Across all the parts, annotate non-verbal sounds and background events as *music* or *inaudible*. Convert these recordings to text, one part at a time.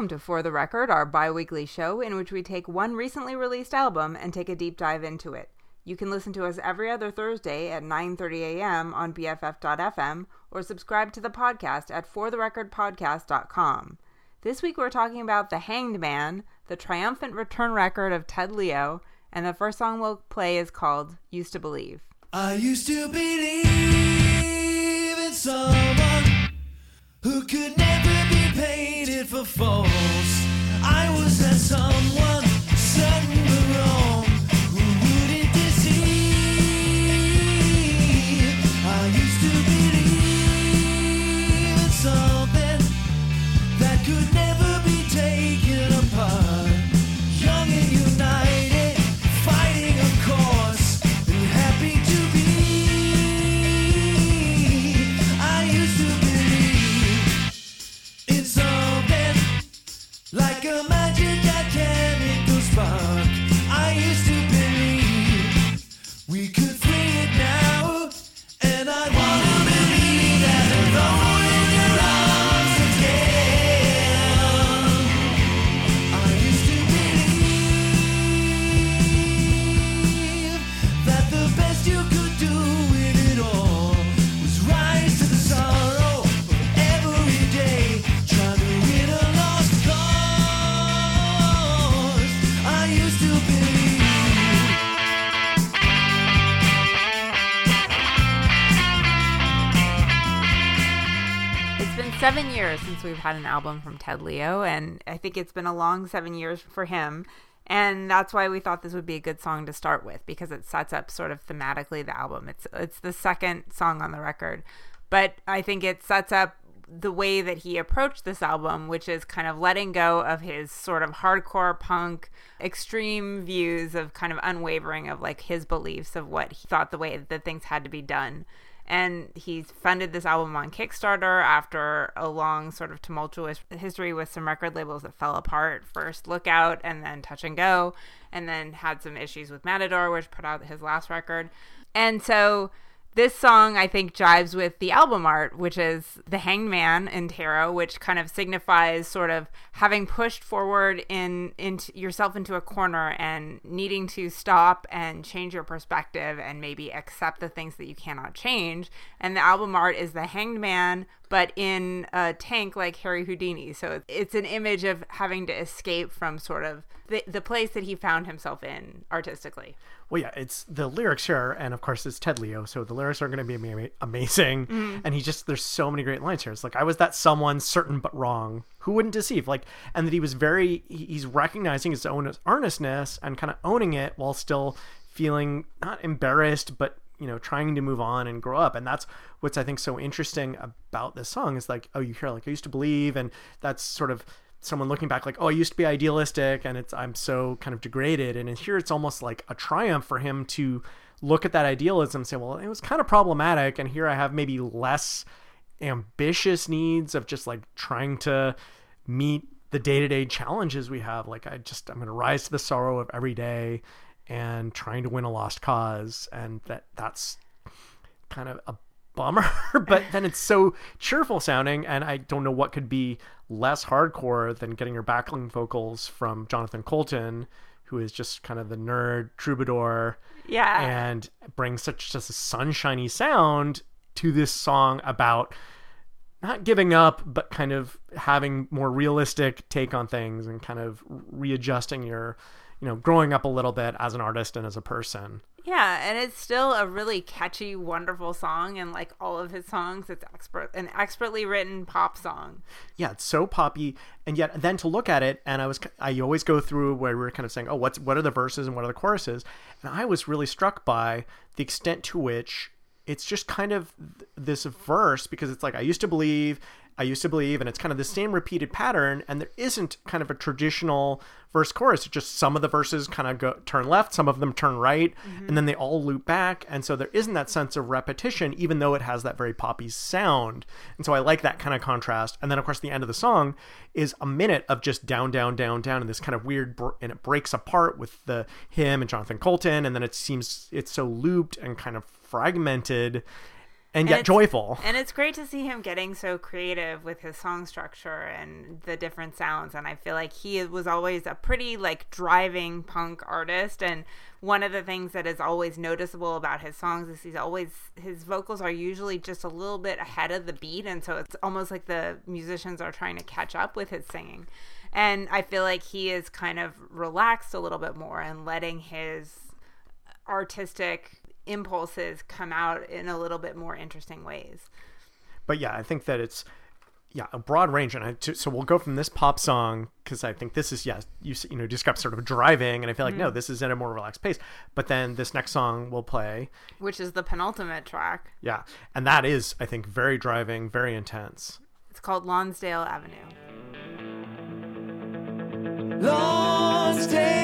Welcome to For the Record, our bi weekly show in which we take one recently released album and take a deep dive into it. You can listen to us every other Thursday at 9:30 a.m. on BFF.fm or subscribe to the podcast at fortherecordpodcast.com. This week we're talking about The Hanged Man, the triumphant return record of Ted Leo, and the first song we'll play is called Used to Believe. I used to believe in someone who could never for false. I was that someone, certain but wrong, seven years since we've had an album from Ted Leo, and I think it's been a long seven years for him. And that's why we thought this would be a good song to start with because it sets up sort of thematically the album. It's it's the second song on the record, but I think it sets up the way that he approached this album, which is kind of letting go of his sort of hardcore punk, extreme views of kind of unwavering of like his beliefs of what he thought the way that things had to be done and he's funded this album on Kickstarter after a long sort of tumultuous history with some record labels that fell apart. First Lookout and then Touch and Go, and then had some issues with Matador, which put out his last record. And so this song I think jives with the album art, which is the Hanged Man in tarot, which kind of signifies sort of having pushed forward in into yourself into a corner and needing to stop and change your perspective and maybe accept the things that you cannot change. And the album art is the Hanged Man, but in a tank like Harry Houdini. So it's an image of having to escape from sort of the, the place that he found himself in artistically. Well, yeah, it's the lyrics here, and of course it's Ted Leo, so the lyrics are going to be ama- amazing. Mm-hmm. And he just there's so many great lines here. It's like I was that someone certain but wrong who wouldn't deceive, like, and that he was very he's recognizing his own earnestness and kind of owning it while still feeling not embarrassed, but you know trying to move on and grow up. And that's what's i think so interesting about this song is like oh you hear like i used to believe and that's sort of someone looking back like oh i used to be idealistic and it's i'm so kind of degraded. And here it's almost like a triumph for him to look at that idealism and say well it was kind of problematic and here i have maybe less ambitious needs of just like trying to meet the day-to-day challenges we have. Like i just i'm going to rise to the sorrow of every day and trying to win a lost cause and that that's kind of a bummer *laughs* but then it's so cheerful sounding and i don't know what could be less hardcore than getting your backing vocals from jonathan coulton who is just kind of the nerd troubadour Yeah. and brings such just a sunshiny sound to this song about not giving up but kind of having more realistic take on things and kind of readjusting your you know growing up a little bit as an artist and as a person Yeah, and it's still a really catchy, wonderful song, and like all of his songs, it's expert an expertly written pop song. yeah it's so poppy and yet then to look at it and i was i always go through where we are kind of saying oh what's what are the verses and what are the choruses and i was really struck by the extent to which it's just kind of th- this verse because it's like i used to believe i used to believe and it's kind of the same repeated pattern and there isn't kind of a traditional verse chorus. It's just some of the verses kind of go turn left some of them turn right mm-hmm. and then they all loop back. And so there isn't that sense of repetition even though it has that very poppy sound. And so i like that kind of contrast. And then of course the end of the song is a minute of just down down down down and this kind of weird br- and it breaks apart with the him and jonathan coulton and then it seems it's so looped and kind of fragmented and yet it's- joyful. And it's great to see him getting so creative with his song structure and the different sounds. And I feel like he was always a pretty like driving punk artist. And one of the things that is always noticeable about his songs is he's always his vocals are usually just a little bit ahead of the beat, and so it's almost like the musicians are trying to catch up with his singing. And I feel like he is kind of relaxed a little bit more and letting his artistic impulses come out in a little bit more interesting ways. but yeah, I think that it's yeah a broad range, and I t- so we'll go from this pop song because I think this is yeah you you know describe sort of driving, and I feel like Mm-hmm. no, this is at a more relaxed pace. But then this next song will play, Which is the penultimate track. yeah, and that is I think very driving, very intense. It's called Lonsdale Avenue. Lonsdale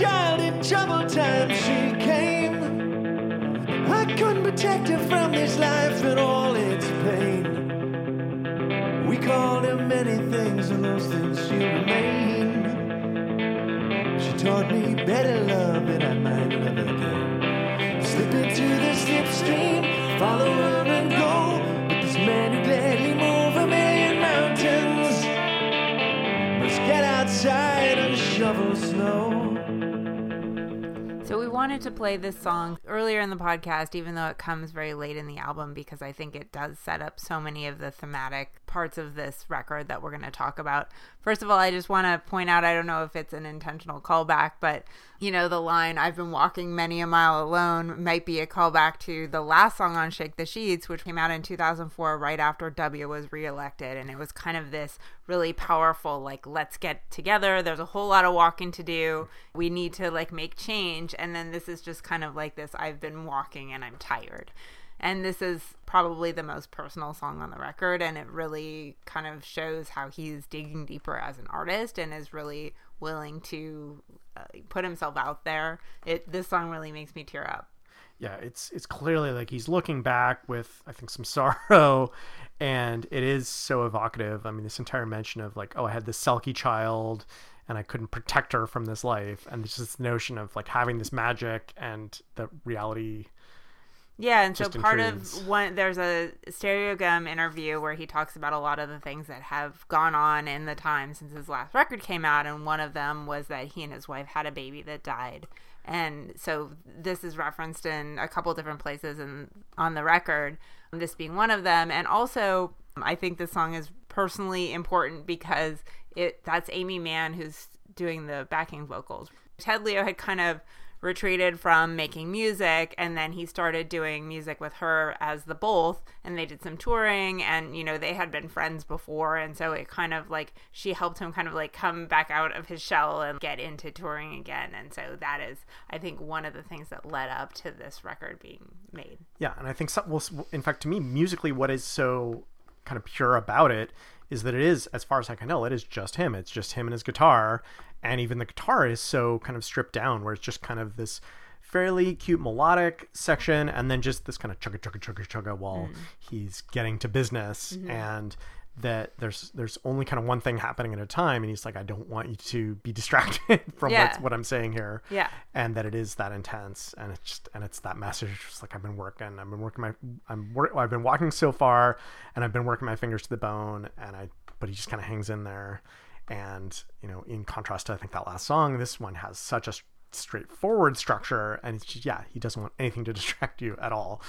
child in trouble times she came. I couldn't protect her from this life and all its pain. We called her many things, and those things she remained. She taught me better love than I might ever done. Slip into the slipstream, follow her and go. But this man who gladly move a million mountains must get outside and shovel snow. Wanted to play this song earlier in the podcast, even though it comes very late in the album, because I think it does set up so many of the thematic parts of this record that we're going to talk about. First of all, I just want to point out I don't know if it's an intentional callback, but you know, the line, I've been walking many a mile alone, might be a callback to the last song on Shake the Sheets, which came out in 2004, right after W was reelected. And it was kind of this really powerful, like, let's get together. There's a whole lot of walking to do. We need to, like, make change. And then this is just kind of like this I've been walking and I'm tired. And this is probably the most personal song on the record. And it really kind of shows how he's digging deeper as an artist and is really willing to uh, put himself out there. It This song really makes me tear up. yeah, it's it's clearly like he's looking back with I think some *laughs* sorrow, and it is so evocative. I mean, this entire mention of like, oh, I had this sulky child, and I couldn't protect her from this life, and there's this notion of like having this magic and the reality. Yeah, and so part of one there's a Stereogum interview where he talks about a lot of the things that have gone on in the time since his last record came out, and one of them was that he and his wife had a baby that died. And so this is referenced in a couple different places and on the record, this being one of them. And also, I think this song is personally important because it that's Aimee Mann who's doing the backing vocals. Ted Leo had kind of retreated from making music and then he started doing music with her as the both and they did some touring and you know they had been friends before and so it kind of like she helped him kind of like come back out of his shell and get into touring again and so that is i think one of the things that led up to this record being made Yeah, and I think some, well, in fact, to me, musically, what is so kind of pure about it is that it is, as far as I can tell, it is just him. It's just him and his guitar, and even the guitar is so kind of stripped down, where it's just kind of this fairly cute melodic section, and then just this kind of chugga chugga chugga chugga while hmm. he's getting to business, mm-hmm. and that there's there's only kind of one thing happening at a time, and he's like, I don't want you to be *laughs* distracted *laughs* from Yeah. what I'm saying here. Yeah. And that it is that intense and it's just and it's that message just like i've been working i've been working my i'm work i've been walking so far and i've been working my fingers to the bone and i but he just kind of hangs in there and you know in contrast to i think that last song this one has such a straightforward structure. And it's just yeah he doesn't want anything to *laughs* distract you at all.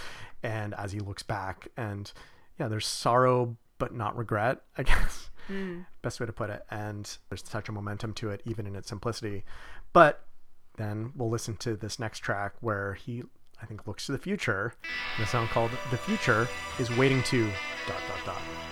And as he looks back and yeah there's sorrow but not regret *laughs* i guess. Hmm. Best way to put it. And there's such a momentum to it even in its simplicity. But then we'll listen to this next track where he i think looks to the future. The song called the future is waiting to dot dot dot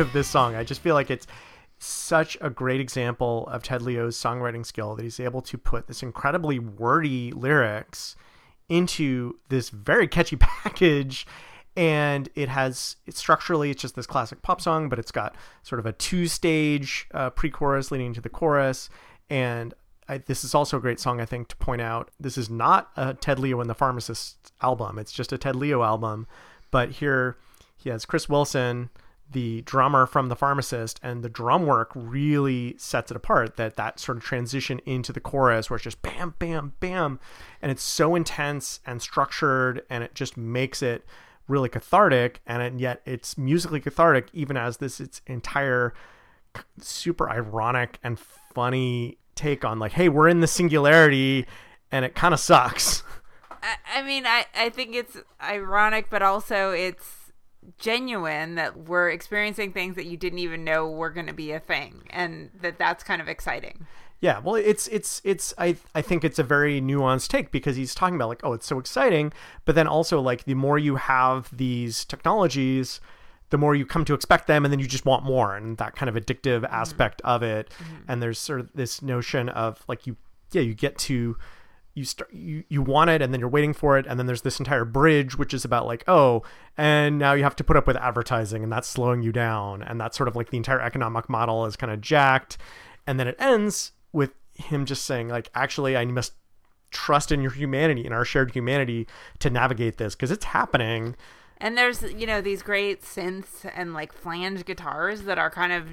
of this song. I just feel like it's such a great example of Ted Leo's songwriting skill that he's able to put this incredibly wordy lyrics into this very catchy *laughs* package. And it has structurally it's just this classic pop song but it's got sort of a two stage uh, pre-chorus leading to the chorus. And I, this is also a great song i think to point out this is not a ted leo and the pharmacist album. It's just a ted leo album. But here he has chris wilson the drummer from the pharmacist and the drum work really sets it apart that that sort of transition into the chorus where it's just bam bam bam. And it's so intense and structured and it just makes it really cathartic. And yet it's musically cathartic even as this its entire super ironic and funny take on like hey we're in the singularity and it kind of sucks. *laughs* I, I mean, I, I think it's ironic, but also it's genuine that we're experiencing things that you didn't even know were going to be a thing, and that that's kind of exciting. Yeah, well, it's it's it's I I think it's a very nuanced take because he's talking about like oh it's so exciting, but then also like the more you have these technologies, the more you come to expect them, and then you just want more, and that kind of addictive mm-hmm. aspect of it. Mm-hmm. And there's sort of this notion of like you yeah you get to you start you, you want it and then you're waiting for it and then there's this entire bridge which is about like oh and now you have to put up with advertising and that's slowing you down and that's sort of like the entire economic model is kind of jacked. And then it ends with him just saying like actually i must trust in your humanity in our shared humanity to navigate this because it's happening. And there's, you know, these great synths and like flange guitars that are kind of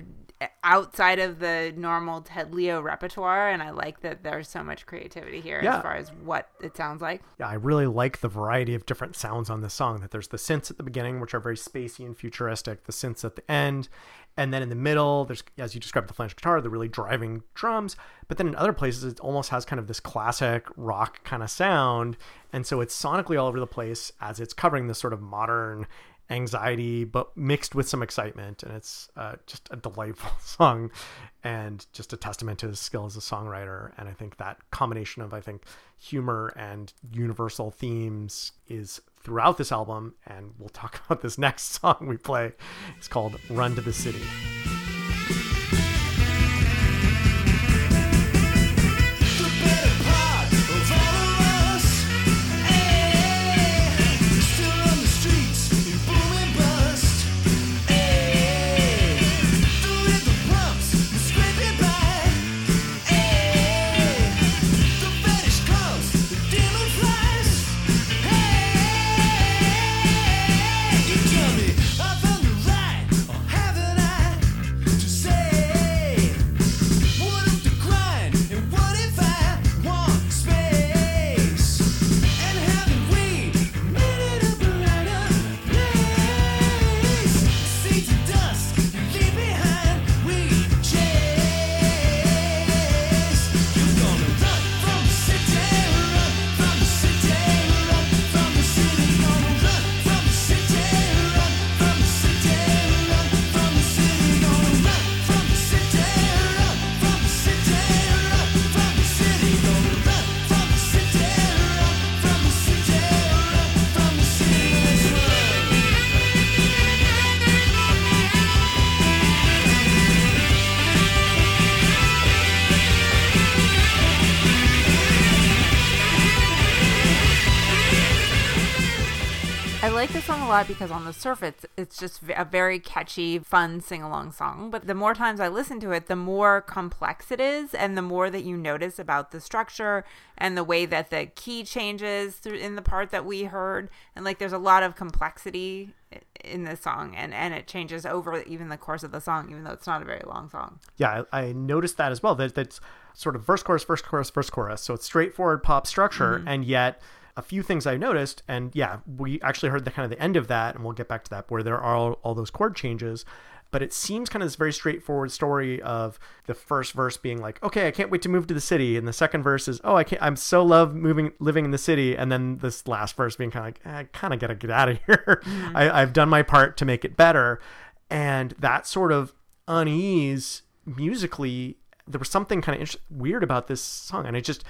outside of the normal Ted Leo repertoire. And I like that there's so much creativity here Yeah. as far as what it sounds like. yeah, I really like the variety of different sounds on this song. That there's the synths at the beginning, which are very spacey and futuristic, the synths at the end, and then in the middle, there's as you described the flange guitar, the really driving drums. But then in other places, it almost has kind of this classic rock kind of sound, and so it's sonically all over the place as it's covering this sort of modern anxiety, but mixed with some excitement, and it's uh, just a delightful *laughs* song, and just a testament to his skill as a songwriter. And I think that combination of I think humor and universal themes is throughout this album. And we'll talk *laughs* about this next song we play. It's called "Run to the City." A lot because on the surface, it's just a very catchy, fun sing along song. But the more times I listen to it, the more complex it is, and the more that you notice about the structure and the way that the key changes through in the part that we heard. And like, there's a lot of complexity in this song, and and it changes over even the course of the song, even though it's not a very long song. yeah, I, I noticed that as well. That that's sort of verse chorus, verse chorus, verse chorus. So it's straightforward pop structure, mm-hmm. and yet a few things I noticed, and yeah, we actually heard the kind of the end of that, and we'll get back to that where there are all, all those chord changes. But it seems kind of this very straightforward story of the first verse being like, "Okay, I can't wait to move to the city," and the second verse is, "Oh, I can't, I'm so love moving, living in the city," and then this last verse being kind of like, "I kind of gotta get out of *laughs* here. Mm-hmm. I, I've done my part to make it better," and that sort of unease musically there was something kind of weird about this song and it just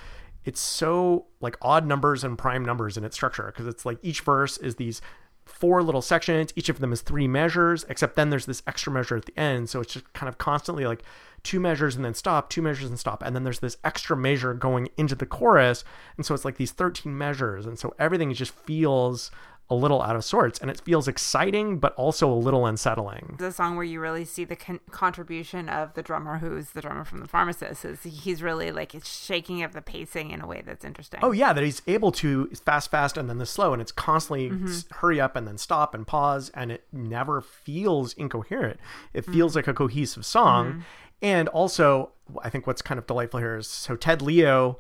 it's so like odd numbers and prime numbers in its structure because it's like each verse is these four little sections. Each of them is three measures, except then there's this extra measure at the end. So it's just kind of constantly like two measures and then stop, two measures and stop. And then there's this extra measure going into the chorus. And so it's like these 13 measures. And so everything just feels a little out of sorts and it feels exciting but also a little unsettling the song where you really see the con- contribution of the drummer who's the drummer from the pharmacist is he's really like it's shaking of the pacing in a way that's interesting oh yeah that he's able to fast fast and then the slow and it's constantly mm-hmm. hurry up and then stop and pause and it never feels incoherent it feels mm-hmm. like a cohesive song mm-hmm. and also i think what's kind of delightful here is so ted leo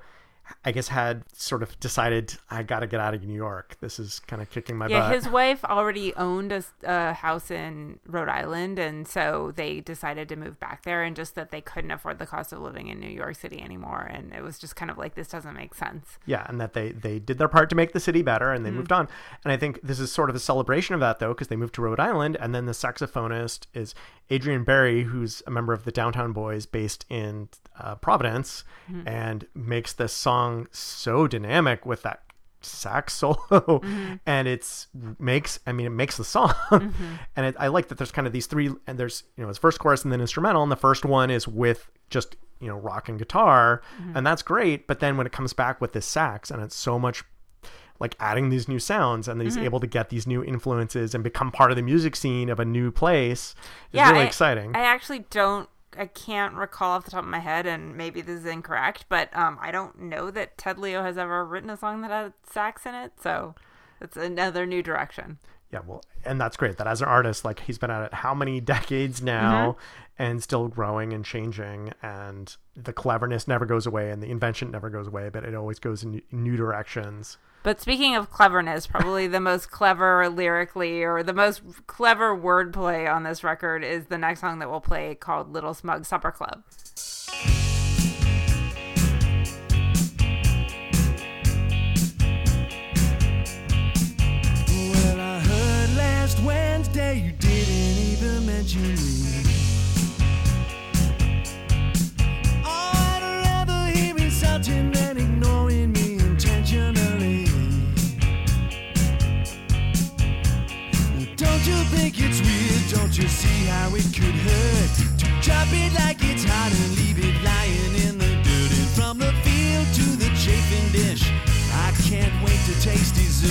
I guess had sort of decided I got to get out of New York. This is kind of kicking my yeah, butt. his wife already owned a, a, house in Rhode Island, and so they decided to move back there. And just that they couldn't afford the cost of living in New York City anymore, and it was just kind of like this doesn't make sense. Yeah, and that they they did their part to make the city better, and they mm-hmm. moved on. And I think this is sort of a celebration of that, though, because they moved to Rhode Island, and then the saxophonist is Adrian Barry, who's a member of the Downtown Boys, based in uh, Providence, mm-hmm. and makes this song so dynamic with that sax *laughs* solo mm-hmm. and it's makes i mean it makes the song mm-hmm. *laughs* and it, i like that there's kind of these three and there's you know it's first chorus and then instrumental and the first one is with just you know rock and guitar mm-hmm. and that's great but then when it comes back with this sax and it's so much like adding these new sounds and he's mm-hmm. able to get these new influences and become part of the music scene of a new place is yeah, really I, exciting i actually don't I can't recall off the top of my head, and maybe this is incorrect, but um, I don't know that Ted Leo has ever written a song that had sax in it. So it's another new direction. Yeah, well, and that's great that as an artist, like he's been at it how many *laughs* decades now mm-hmm. and still growing and changing, and the cleverness never goes away and the invention never goes away, but it always goes in new directions. But speaking of cleverness, probably the most clever lyrically or the most clever wordplay on this record is the next song that we'll play called Little Smug Supper Club. Well, I heard last Wednesday you didn't even mention me. Think it's weird, don't you see how it could hurt to drop it like it's hot and leave it lying in the dirt? And from the field to the chafing dish, I can't wait to taste dessert.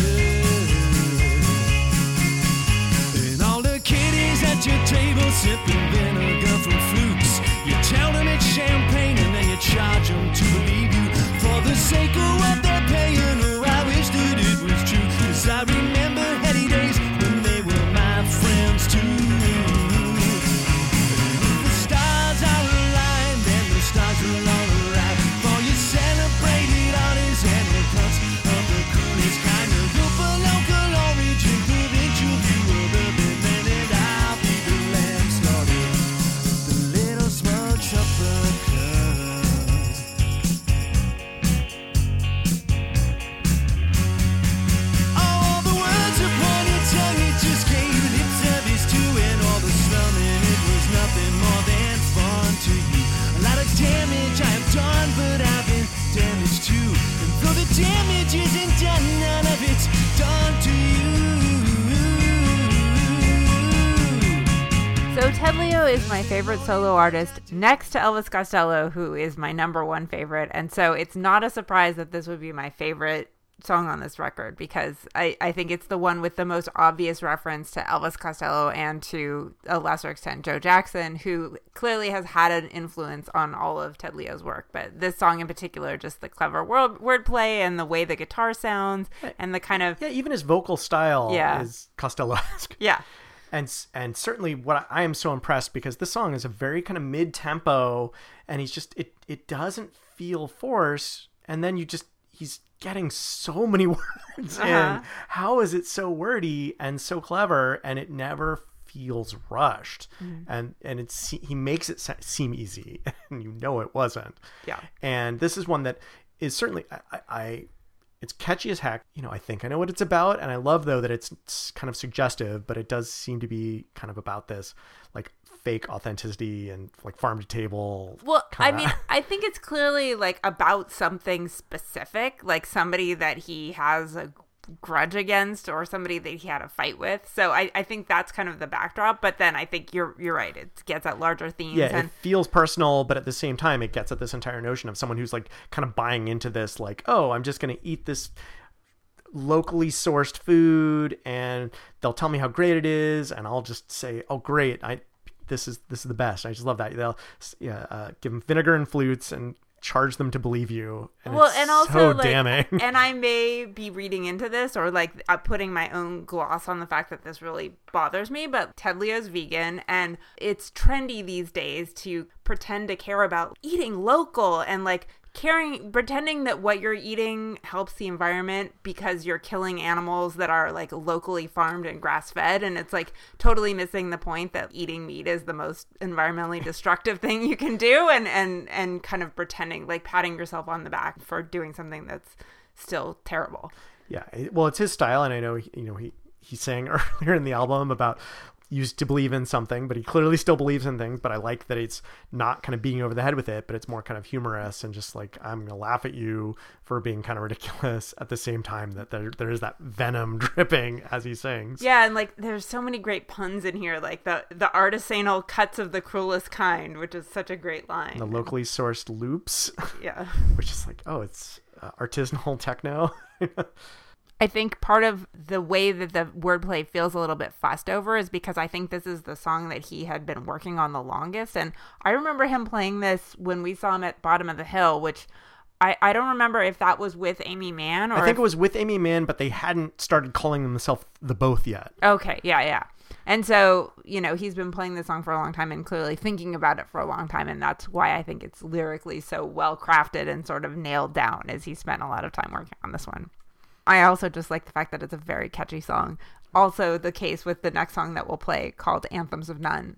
And all the kiddies at your table sipping vinegar from flutes. You tell them it's champagne and then you charge them to is my favorite solo artist next to Elvis Costello, who is my number one favorite. And so it's not a surprise that this would be my favorite song on this record because I, I think it's the one with the most obvious reference to Elvis Costello and to a lesser extent Joe Jackson, who clearly has had an influence on all of Ted Leo's work. But this song in particular, just the clever word wordplay and the way the guitar sounds and the kind of yeah, even his vocal style yeah. is Costello-esque. Yeah and and certainly what I, I am so impressed because this song is a very kind of mid tempo, and he's just it it doesn't feel forced, and then you just he's getting so many *laughs* words uh-huh. in. How is it so wordy and so clever, and it never feels rushed, mm. and and it's he makes it seem easy, *laughs* and you know it wasn't. Yeah, and this is one that is certainly I, I it's catchy as heck. You know, I think I know what it's about, and I love though that it's kind of suggestive, but it does seem to be kind of about this like fake authenticity and like farm to table. Well, kinda. I mean, I think it's clearly like about something specific, like somebody that he has a grudge against or somebody that he had a fight with. So I, I think that's kind of the backdrop. But then I think you're you're right. It gets at larger themes. Yeah, and it feels personal, but at the same time, it gets at this entire notion of someone who's like kind of buying into this, like, oh, I'm just going to eat this locally sourced food, and they'll tell me how great it is, and I'll just say, oh, great, I this is this is the best. I just love that. They'll yeah, uh, give them vinegar and flutes and charge them to believe you. And well, it's and also so like, damning. and I *laughs* may be reading into this or like uh, putting my own gloss on the fact that this really bothers me. But Ted Leo's vegan, and it's trendy these days to pretend to care about eating local and like caring pretending that what you're eating helps the environment because you're killing animals that are like locally farmed and grass fed and it's like totally missing the point that eating meat is the most environmentally destructive thing you can do and and and kind of pretending like patting yourself on the back for doing something that's still terrible. Yeah, well, it's his style, and I know you know he he sang *laughs* earlier in the album about used to believe in something, but he clearly still believes in things. But I like that it's not kind of being over the head with it, but it's more kind of humorous and just like I'm gonna laugh at you for being kind of ridiculous at the same time that there there is that venom *laughs* dripping as he sings. Yeah, and like there's so many great puns in here, like the the artisanal cuts of the cruelest kind, which is such a great line. The locally sourced loops, yeah. *laughs* which is like, oh, it's uh, artisanal techno. *laughs* I think part of the way that the wordplay feels a little bit fussed over is because I think this is the song that he had been working on the longest. And I remember him playing this when we saw him at Bottom of the Hill, which I, I don't remember if that was with Aimee Mann or I think if- it was with Aimee Mann, but they hadn't started calling themselves the both yet. Okay, yeah, yeah. And so, you know, he's been playing this song for a long time and clearly thinking about it for a long time. And that's why I think it's lyrically so well crafted and sort of nailed down as he spent a lot of time working on this one. I also just like the fact that it's a very catchy song. Also, the case with the next song that we'll play called Anthems of None.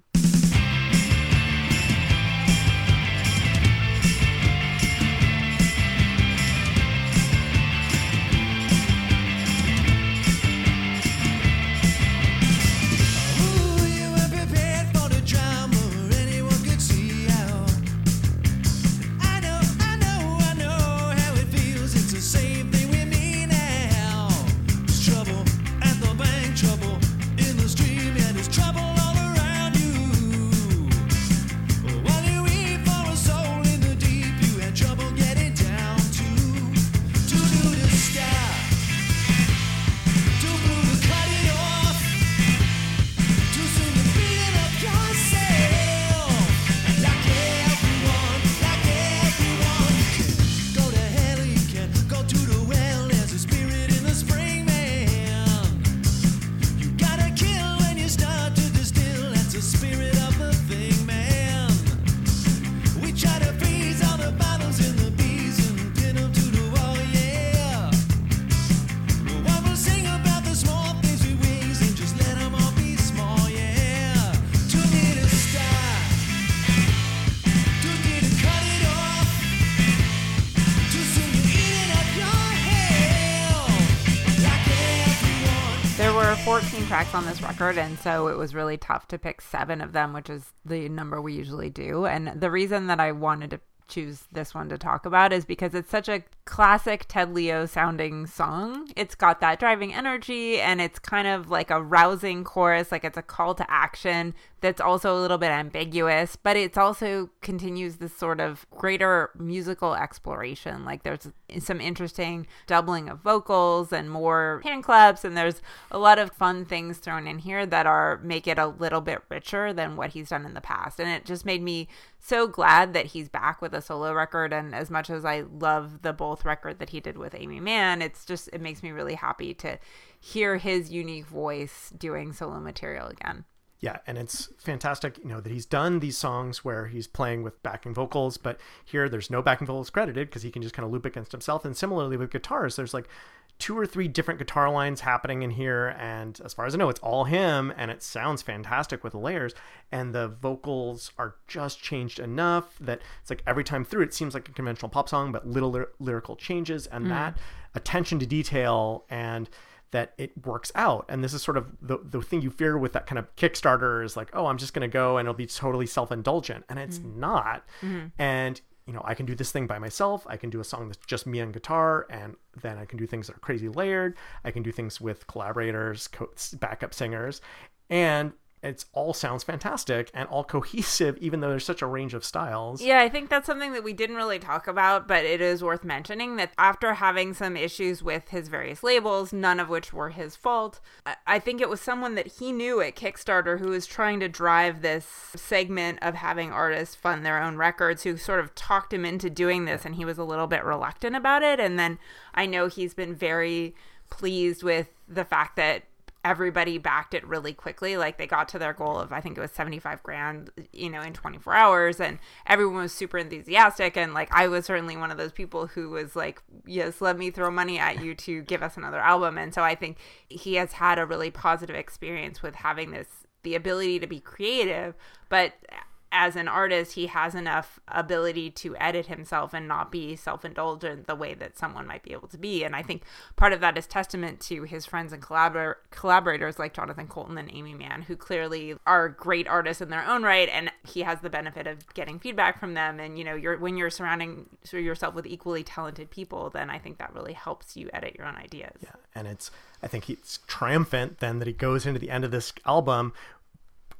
Tracks on this record, and so it was really tough to pick seven of them, which is the number we usually do. And the reason that I wanted to choose this one to talk about is because it's such a classic Ted Leo sounding song. It's got that driving energy, and it's kind of like a rousing chorus, like it's a call to action that's also a little bit ambiguous, but it's also continues this sort of greater musical exploration. Like there's some interesting doubling of vocals and more hand claps, and there's a lot of fun things thrown in here that are make it a little bit richer than what he's done in the past. And it just made me so glad that he's back with a solo record. And as much as I love the both record that he did with Aimee Mann, it's just it makes me really happy to hear his unique voice doing solo material again. Yeah, and it's fantastic, you know, that he's done these songs where he's playing with backing vocals, but here there's no backing vocals credited because he can just kind of loop against himself. And similarly with guitars, there's like two or three different guitar lines happening in here, and as far as I know, it's all him, and it sounds fantastic with the layers. And the vocals are just changed enough that it's like every time through, it seems like a conventional pop song, but little ly- lyrical changes, and hmm. that attention to detail and that it works out. And this is sort of the, the thing you fear with that kind of Kickstarter is like, oh, I'm just going to go and it'll be totally self indulgent. And it's hmm. not. Hmm. And you know, I can do this thing by myself. I can do a song that's just me on guitar, and then I can do things that are crazy layered. I can do things with collaborators, co- backup singers, and it's all sounds fantastic and all cohesive, *laughs* even though there's such a range of styles. Yeah, I think that's something that we didn't really talk about, but it is worth mentioning that after having some issues with his various labels, none of which were his fault, I- I think it was someone that he knew at Kickstarter who was trying to drive this segment of having artists fund their own records who sort of talked him into doing this, and he was a little bit reluctant about it. And then I know he's been very pleased with the fact that everybody backed it really quickly. Like they got to their goal of I think it was 75 grand, you know, in 24 hours and everyone was super enthusiastic and like I was certainly one of those people who was like, "Yes, let me throw money at you to give us another album." And so I think he has had a really positive experience with having this the ability to be creative, but as an artist, he has enough ability to edit himself and not be self indulgent the way that someone might be able to be. And I think part of that is testament to his friends and collabor- collaborators like Jonathan Coulton and Aimee Mann, who clearly are great artists in their own right. And he has the benefit of getting feedback from them. And, you know, you're when you're surrounding yourself with equally talented people, then I think that really helps you edit your own ideas. Yeah, and it's I think he's triumphant then that he goes into the end of this album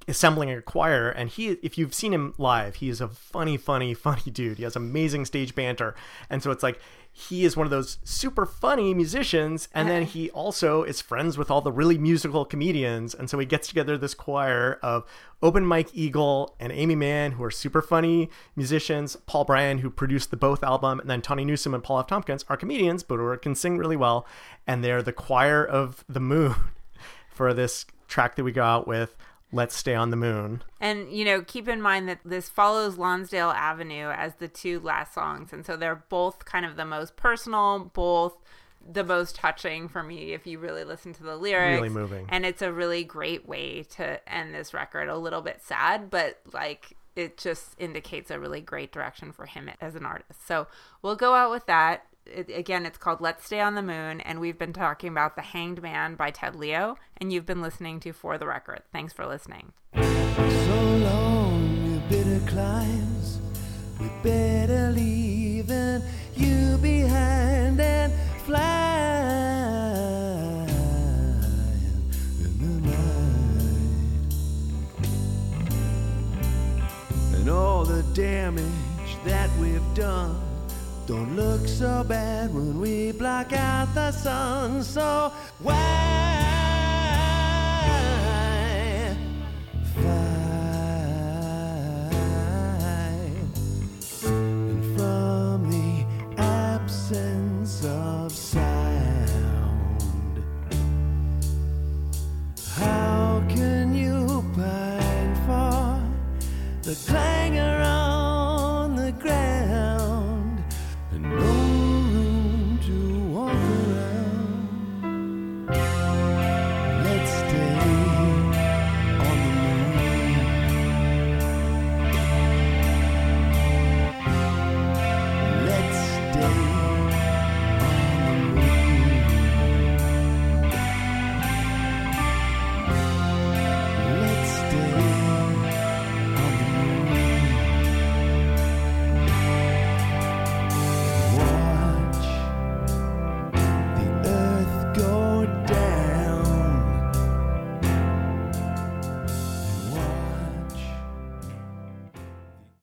assembling a choir and he if you've seen him live he is a funny funny *laughs* funny dude. He has amazing stage banter. And so it's like he is one of those super funny musicians and then he also is friends with all the really musical comedians. And so he gets together this choir of open mike eagle and aimee mann who are super funny musicians paul bryan who produced the both album and then tony newsom and paul f. Tompkins are comedians but who can sing really well. And they're the choir of the moon *laughs* for this track that we go out with Let's Stay on the Moon. And, you know, keep in mind that this follows Lonsdale Avenue as the two last songs. And so they're both kind of the most personal, both the most touching for me if you really listen to the lyrics. Really moving. And it's a really great way to end this record. A little bit sad, but like it just indicates a really great direction for him as an artist. So we'll go out with that. It, again, it's called Let's Stay on the Moon, and we've been talking about The Hanged Man by Ted Leo, and you've been listening to For the Record. Thanks for listening. So long, bitter climbs. We better leave you behind and fly all the damage that we've done don't look so bad when we block out the sun. So why fight? And from the absence of sound,